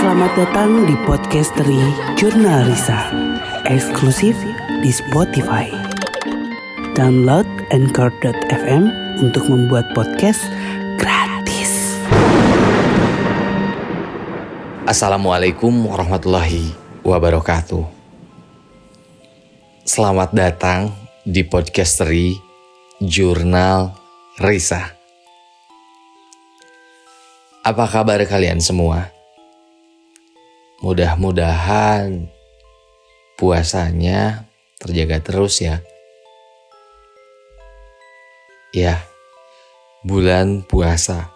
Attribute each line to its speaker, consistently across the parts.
Speaker 1: Selamat datang di podcasteri Jurnal Risa, eksklusif di Spotify. Download Anchor.fm untuk membuat podcast gratis.
Speaker 2: Assalamualaikum warahmatullahi wabarakatuh. Selamat datang di podcasteri Jurnal Risa. Apa kabar kalian semua? Mudah-mudahan puasanya terjaga terus ya. Ya, bulan puasa.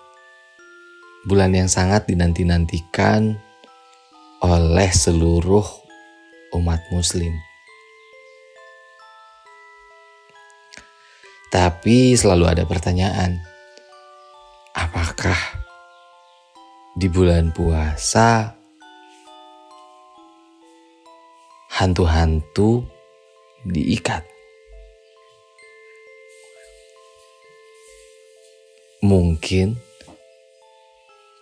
Speaker 2: Bulan yang sangat dinanti-nantikan oleh seluruh umat muslim. Tapi selalu ada pertanyaan. Apakah di bulan puasa hantu-hantu diikat. Mungkin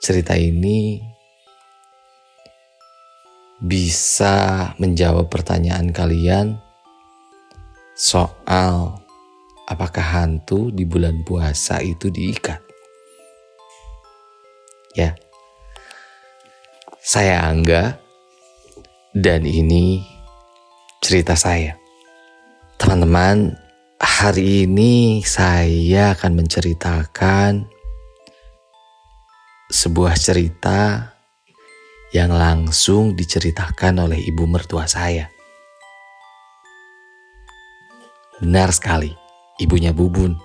Speaker 2: cerita ini bisa menjawab pertanyaan kalian soal apakah hantu di bulan puasa itu diikat. Ya, saya Angga dan ini cerita saya. Teman-teman, hari ini saya akan menceritakan sebuah cerita yang langsung diceritakan oleh ibu mertua saya. Benar sekali, ibunya Bubun.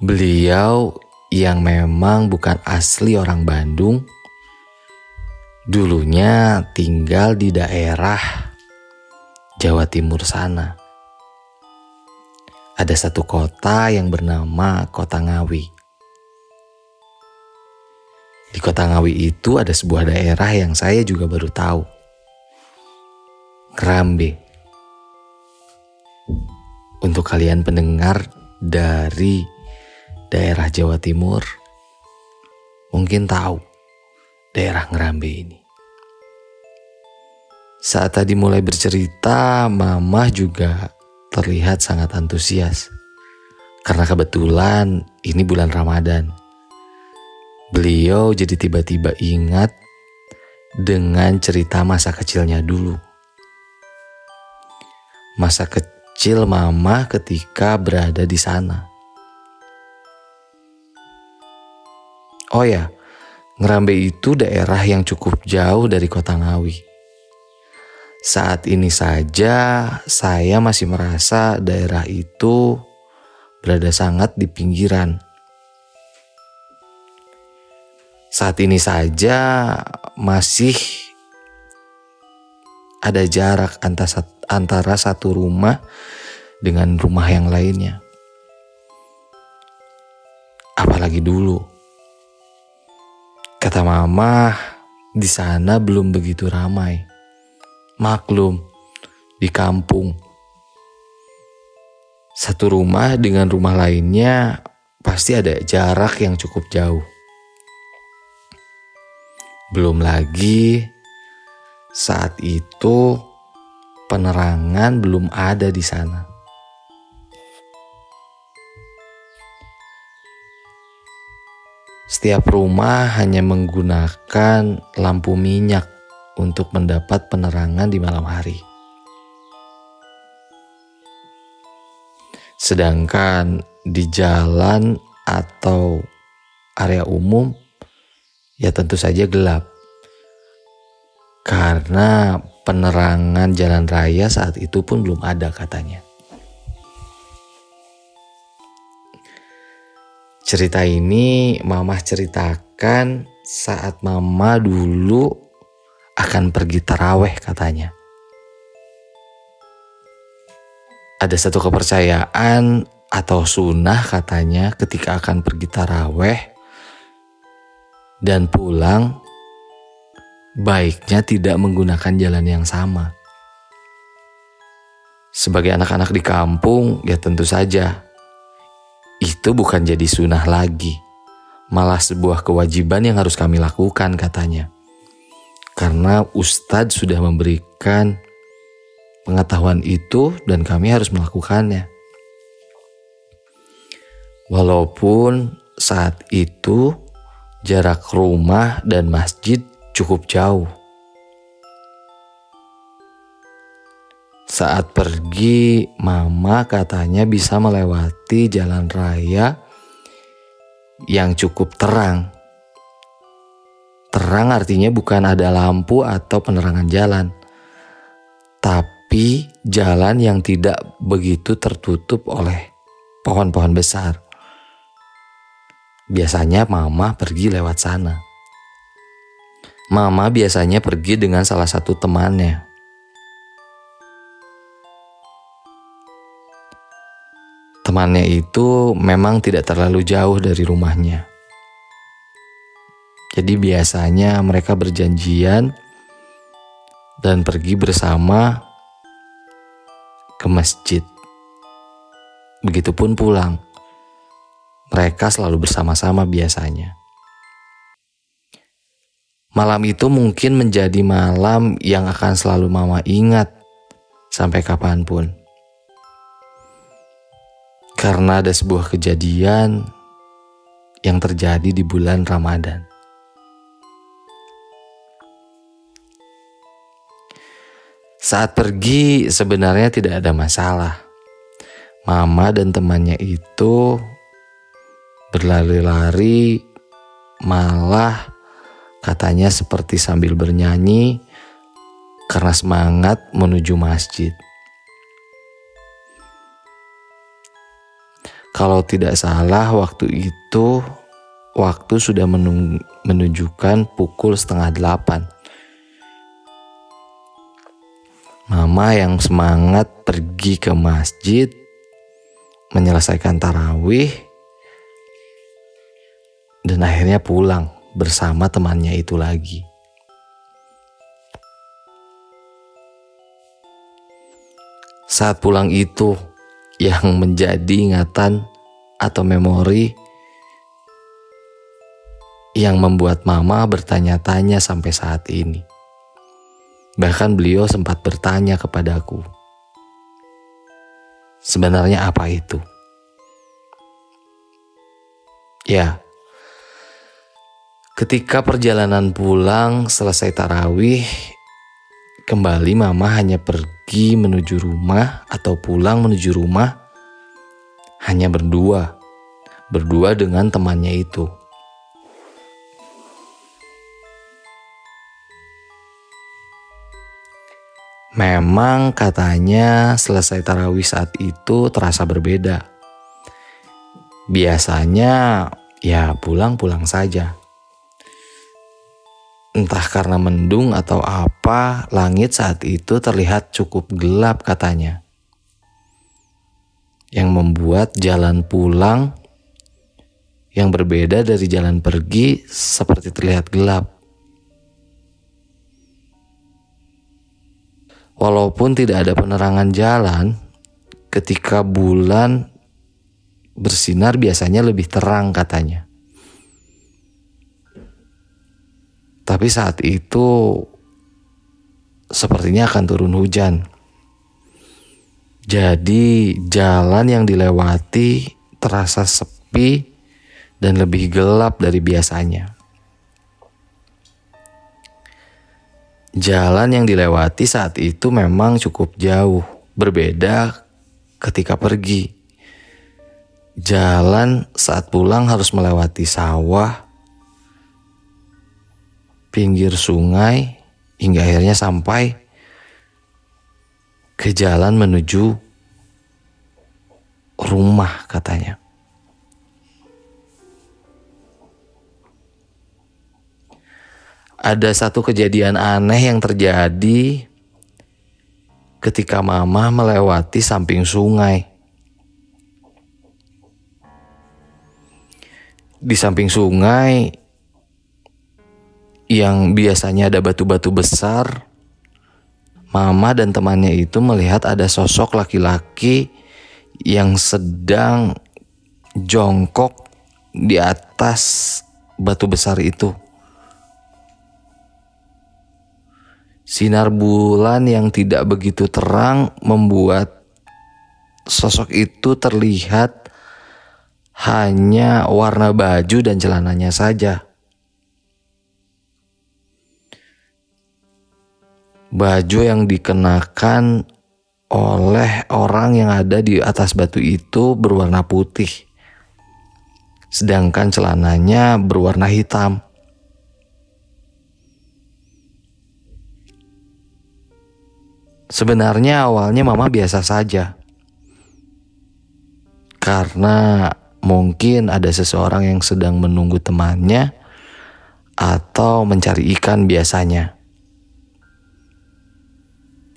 Speaker 2: Beliau yang memang bukan asli orang Bandung, Dulunya tinggal di daerah Jawa Timur sana. Ada satu kota yang bernama Kota Ngawi. Di Kota Ngawi itu ada sebuah daerah yang saya juga baru tahu. Kerambe. Untuk kalian pendengar dari daerah Jawa Timur, mungkin tahu daerah Ngerambe ini. Saat tadi mulai bercerita, Mama juga terlihat sangat antusias. Karena kebetulan ini bulan Ramadan. Beliau jadi tiba-tiba ingat dengan cerita masa kecilnya dulu. Masa kecil Mama ketika berada di sana. Oh ya, Ngerambe itu daerah yang cukup jauh dari kota Ngawi. Saat ini saja saya masih merasa daerah itu berada sangat di pinggiran. Saat ini saja masih ada jarak antara satu rumah dengan rumah yang lainnya. Apalagi dulu. Kata mama, di sana belum begitu ramai maklum di kampung. Satu rumah dengan rumah lainnya pasti ada jarak yang cukup jauh. Belum lagi saat itu penerangan belum ada di sana. Setiap rumah hanya menggunakan lampu minyak untuk mendapat penerangan di malam hari. Sedangkan di jalan atau area umum ya tentu saja gelap. Karena penerangan jalan raya saat itu pun belum ada katanya. Cerita ini mama ceritakan saat mama dulu akan pergi taraweh katanya. Ada satu kepercayaan atau sunnah katanya ketika akan pergi taraweh dan pulang baiknya tidak menggunakan jalan yang sama. Sebagai anak-anak di kampung ya tentu saja itu bukan jadi sunnah lagi, malah sebuah kewajiban yang harus kami lakukan katanya. Karena Ustadz sudah memberikan pengetahuan itu dan kami harus melakukannya. Walaupun saat itu jarak rumah dan masjid cukup jauh. Saat pergi, mama katanya bisa melewati jalan raya yang cukup terang. Terang artinya bukan ada lampu atau penerangan jalan, tapi jalan yang tidak begitu tertutup oleh pohon-pohon besar. Biasanya mama pergi lewat sana. Mama biasanya pergi dengan salah satu temannya. Temannya itu memang tidak terlalu jauh dari rumahnya. Jadi biasanya mereka berjanjian dan pergi bersama ke masjid. Begitupun pulang. Mereka selalu bersama-sama biasanya. Malam itu mungkin menjadi malam yang akan selalu mama ingat sampai kapan pun. Karena ada sebuah kejadian yang terjadi di bulan Ramadan. Saat pergi sebenarnya tidak ada masalah. Mama dan temannya itu berlari-lari, malah katanya seperti sambil bernyanyi karena semangat menuju masjid. Kalau tidak salah, waktu itu waktu sudah menunjukkan pukul setengah delapan. Mama yang semangat pergi ke masjid menyelesaikan tarawih dan akhirnya pulang bersama temannya itu lagi. Saat pulang itu yang menjadi ingatan atau memori yang membuat mama bertanya-tanya sampai saat ini. Bahkan beliau sempat bertanya kepadaku, sebenarnya apa itu? Ya, Ketika perjalanan pulang selesai tarawih, kembali mama hanya pergi menuju rumah atau pulang menuju rumah hanya berdua, berdua dengan temannya itu. Memang katanya selesai tarawih saat itu terasa berbeda. Biasanya ya pulang-pulang saja. Entah karena mendung atau apa, langit saat itu terlihat cukup gelap katanya. Yang membuat jalan pulang yang berbeda dari jalan pergi seperti terlihat gelap. Walaupun tidak ada penerangan jalan, ketika bulan bersinar biasanya lebih terang katanya. Tapi saat itu sepertinya akan turun hujan. Jadi jalan yang dilewati terasa sepi dan lebih gelap dari biasanya. Jalan yang dilewati saat itu memang cukup jauh, berbeda ketika pergi. Jalan saat pulang harus melewati sawah, pinggir sungai hingga akhirnya sampai ke jalan menuju rumah katanya. Ada satu kejadian aneh yang terjadi ketika mama melewati samping sungai. Di samping sungai yang biasanya ada batu-batu besar, Mama dan temannya itu melihat ada sosok laki-laki yang sedang jongkok di atas batu besar itu. Sinar bulan yang tidak begitu terang membuat sosok itu terlihat hanya warna baju dan celananya saja. Baju yang dikenakan oleh orang yang ada di atas batu itu berwarna putih, sedangkan celananya berwarna hitam. Sebenarnya awalnya mama biasa saja. Karena mungkin ada seseorang yang sedang menunggu temannya atau mencari ikan biasanya.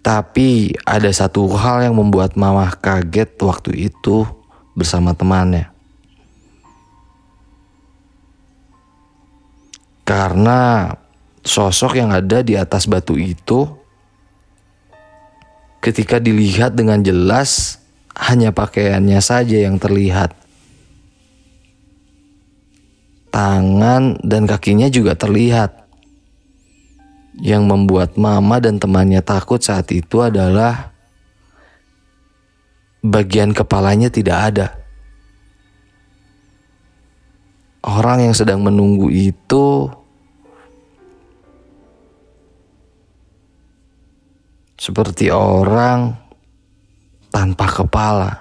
Speaker 2: Tapi ada satu hal yang membuat mama kaget waktu itu bersama temannya. Karena sosok yang ada di atas batu itu Ketika dilihat dengan jelas, hanya pakaiannya saja yang terlihat. Tangan dan kakinya juga terlihat. Yang membuat mama dan temannya takut saat itu adalah bagian kepalanya tidak ada. Orang yang sedang menunggu itu seperti orang tanpa kepala.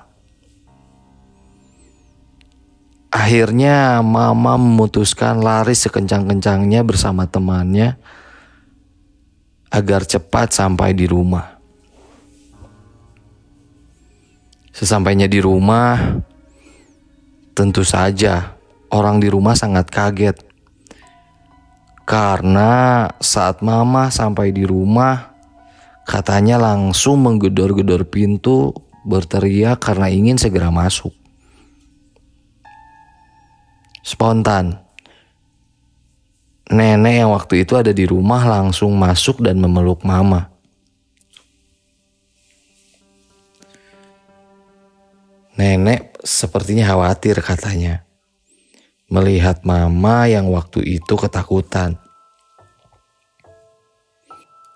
Speaker 2: Akhirnya mama memutuskan lari sekencang-kencangnya bersama temannya agar cepat sampai di rumah. Sesampainya di rumah, tentu saja orang di rumah sangat kaget. Karena saat mama sampai di rumah, Katanya langsung menggedor-gedor pintu berteriak karena ingin segera masuk. Spontan. Nenek yang waktu itu ada di rumah langsung masuk dan memeluk mama. Nenek sepertinya khawatir katanya. Melihat mama yang waktu itu ketakutan.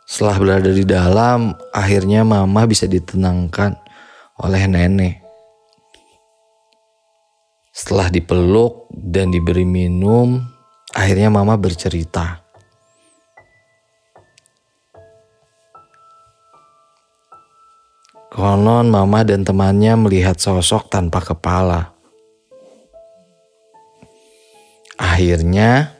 Speaker 2: Setelah berada di dalam, akhirnya mama bisa ditenangkan oleh nenek. Setelah dipeluk dan diberi minum, akhirnya mama bercerita. Konon mama dan temannya melihat sosok tanpa kepala. Akhirnya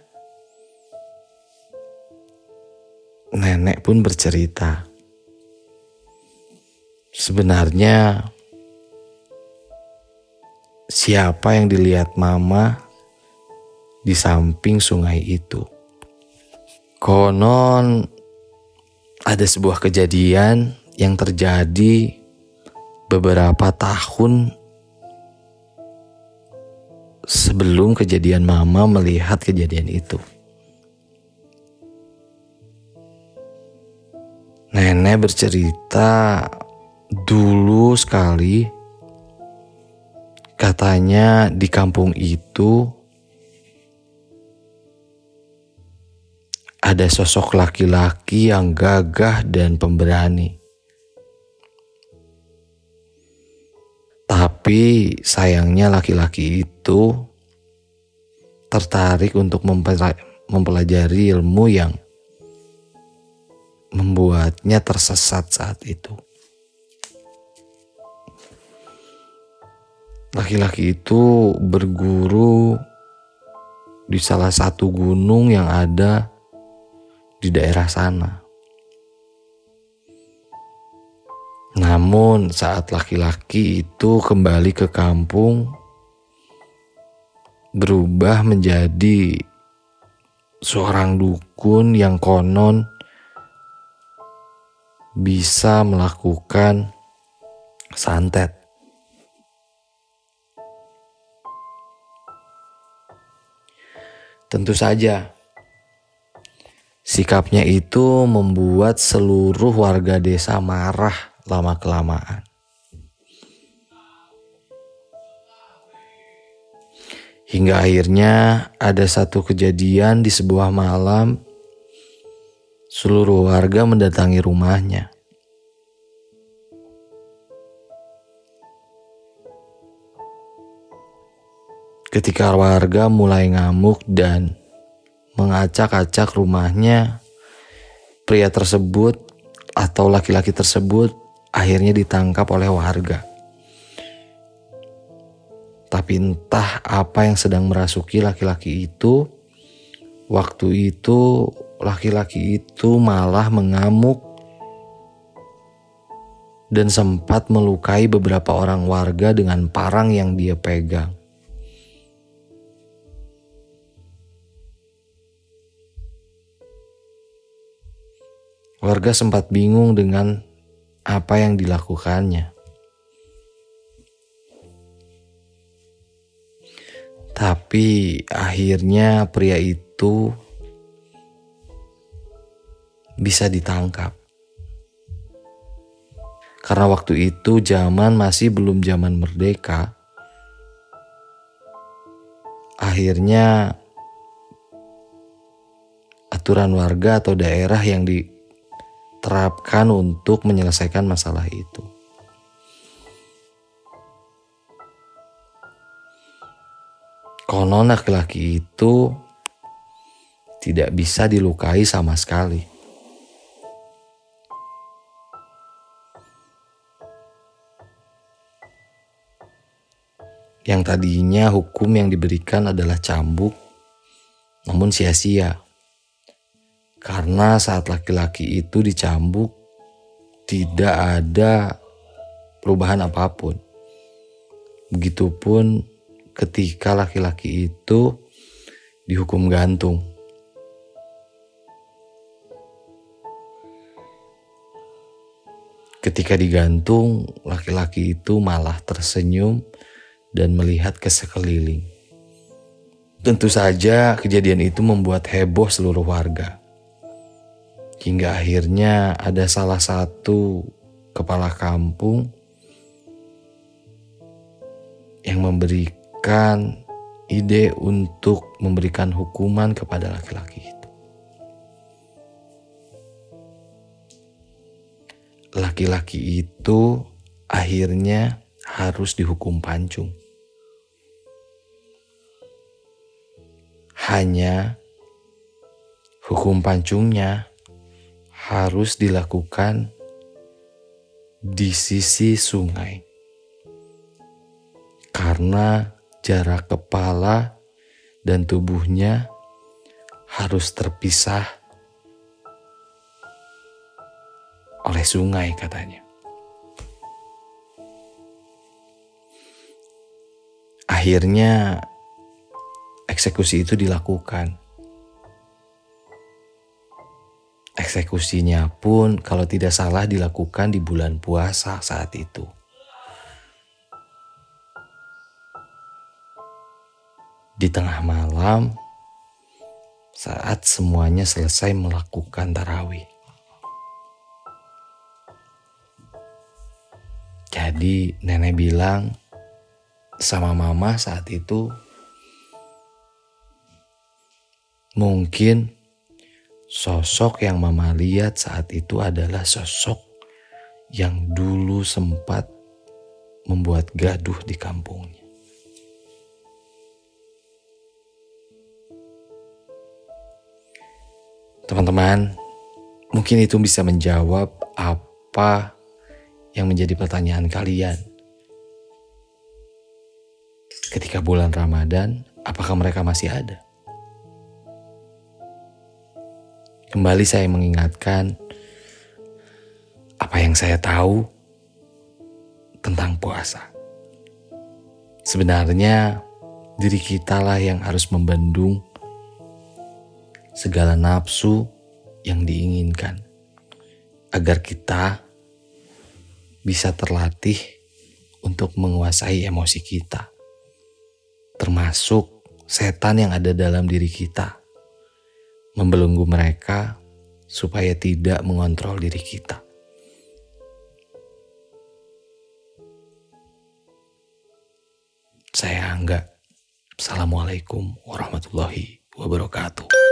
Speaker 2: nenek pun bercerita. Sebenarnya siapa yang dilihat mama di samping sungai itu? Konon ada sebuah kejadian yang terjadi beberapa tahun sebelum kejadian mama melihat kejadian itu. Nenek bercerita dulu sekali katanya di kampung itu ada sosok laki-laki yang gagah dan pemberani. Tapi sayangnya laki-laki itu tertarik untuk mempelajari ilmu yang membuatnya tersesat saat itu. Laki-laki itu berguru di salah satu gunung yang ada di daerah sana. Namun, saat laki-laki itu kembali ke kampung, berubah menjadi seorang dukun yang konon bisa melakukan santet. Tentu saja, sikapnya itu membuat seluruh warga desa marah lama-kelamaan. Hingga akhirnya ada satu kejadian di sebuah malam, seluruh warga mendatangi rumahnya. Ketika warga mulai ngamuk dan mengacak-acak rumahnya, pria tersebut atau laki-laki tersebut akhirnya ditangkap oleh warga. Tapi entah apa yang sedang merasuki laki-laki itu, waktu itu laki-laki itu malah mengamuk dan sempat melukai beberapa orang warga dengan parang yang dia pegang. Warga sempat bingung dengan apa yang dilakukannya. Tapi akhirnya pria itu bisa ditangkap. Karena waktu itu zaman masih belum zaman merdeka. Akhirnya aturan warga atau daerah yang diterapkan untuk menyelesaikan masalah itu. Konon laki-laki itu tidak bisa dilukai sama sekali. Yang tadinya hukum yang diberikan adalah cambuk, namun sia-sia. Karena saat laki-laki itu dicambuk, tidak ada perubahan apa pun. Begitupun ketika laki-laki itu dihukum gantung. Ketika digantung, laki-laki itu malah tersenyum dan melihat ke sekeliling. Tentu saja kejadian itu membuat heboh seluruh warga. Hingga akhirnya ada salah satu kepala kampung yang memberi memberikan ide untuk memberikan hukuman kepada laki-laki itu. Laki-laki itu akhirnya harus dihukum pancung. Hanya hukum pancungnya harus dilakukan di sisi sungai. Karena jarak kepala dan tubuhnya harus terpisah oleh sungai katanya. Akhirnya eksekusi itu dilakukan. Eksekusinya pun kalau tidak salah dilakukan di bulan puasa saat itu. di tengah malam saat semuanya selesai melakukan tarawih. Jadi nenek bilang sama mama saat itu mungkin sosok yang mama lihat saat itu adalah sosok yang dulu sempat membuat gaduh di kampungnya. Teman-teman, mungkin itu bisa menjawab apa yang menjadi pertanyaan kalian. Ketika bulan Ramadan, apakah mereka masih ada? Kembali saya mengingatkan apa yang saya tahu tentang puasa. Sebenarnya diri kita lah yang harus membendung segala nafsu yang diinginkan, agar kita bisa terlatih untuk menguasai emosi kita, termasuk setan yang ada dalam diri kita, membelenggu mereka supaya tidak mengontrol diri kita. Saya enggak Assalamualaikum warahmatullahi wabarakatuh.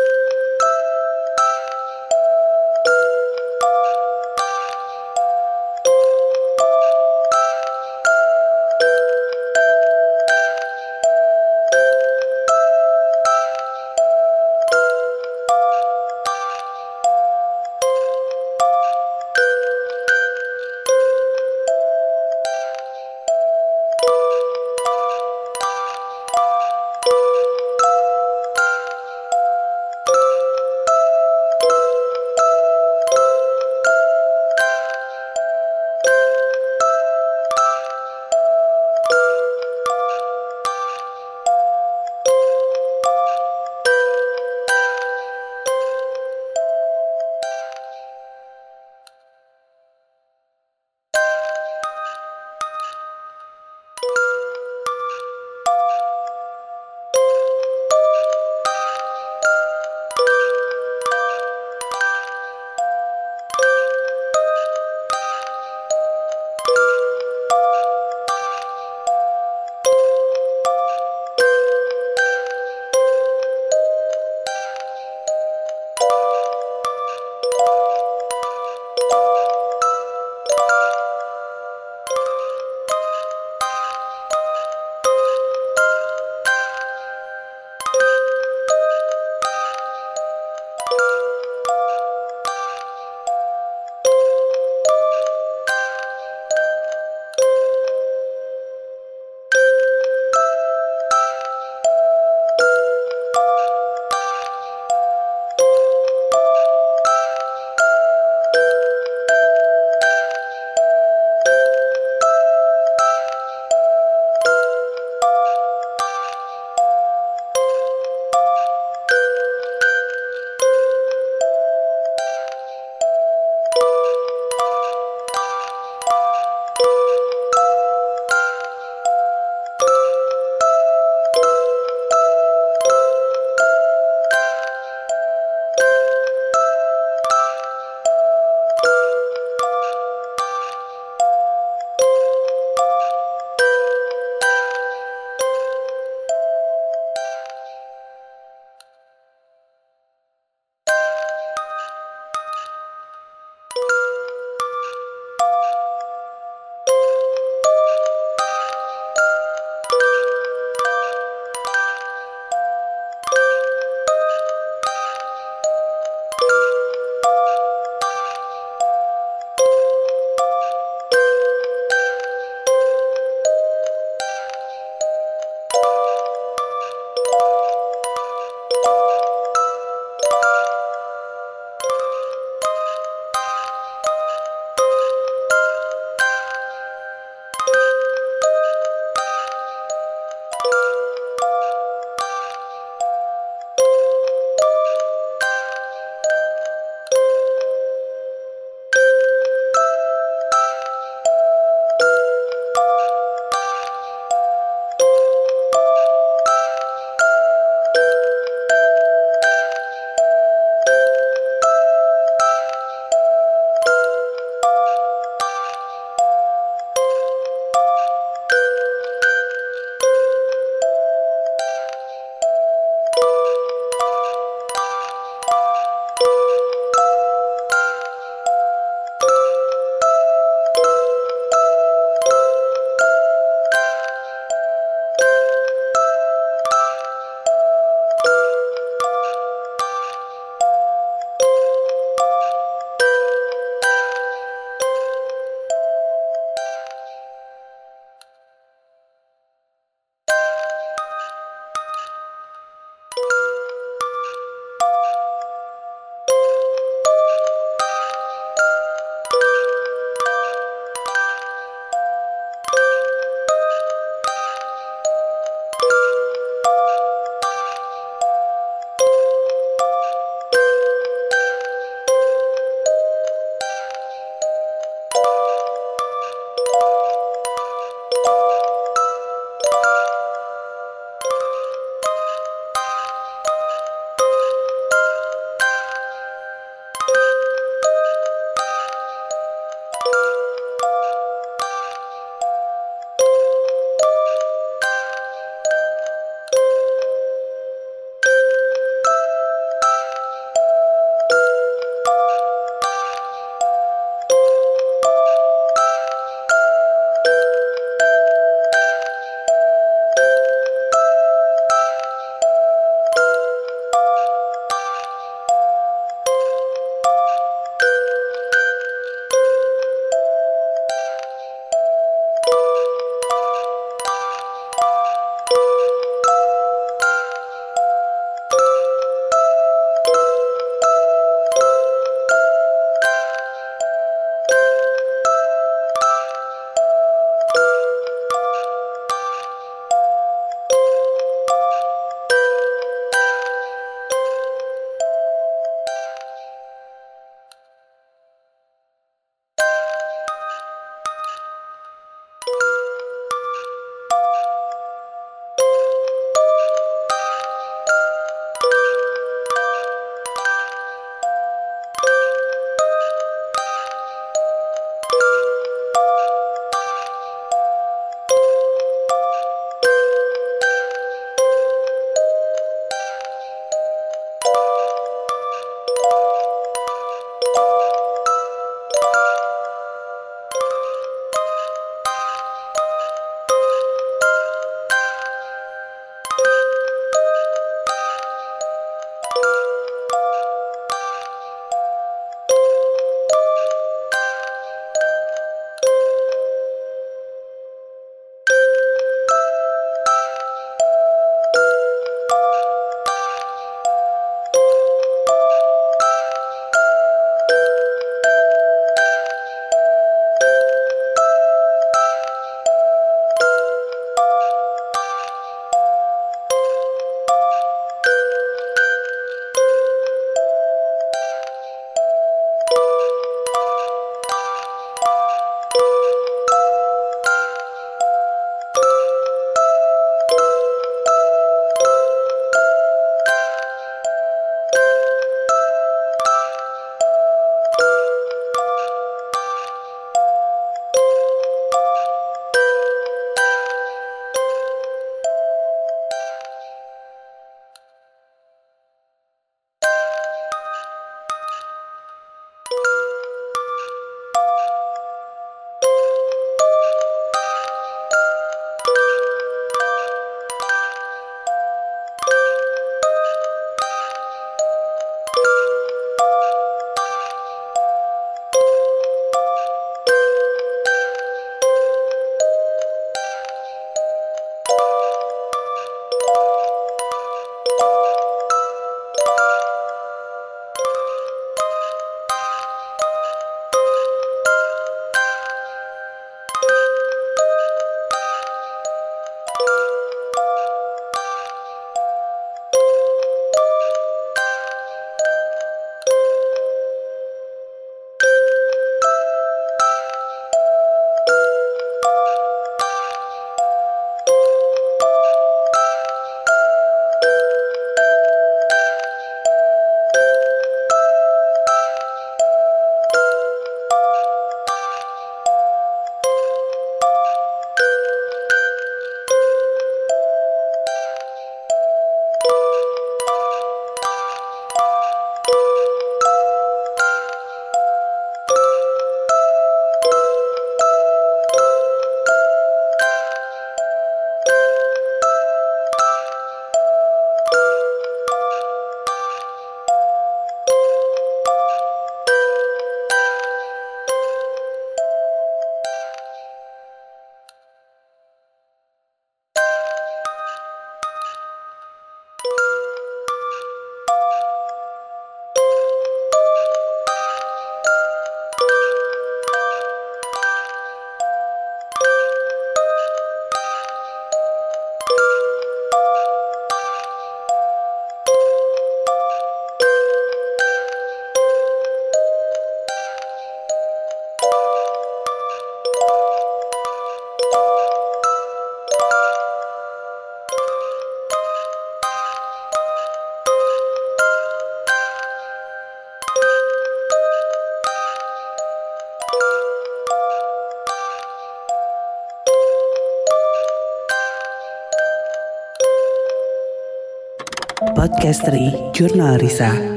Speaker 1: Podcastery Jurnal Risa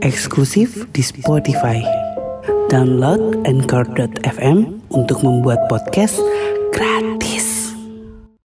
Speaker 1: eksklusif di Spotify. Download Anchor.fm untuk membuat podcast gratis.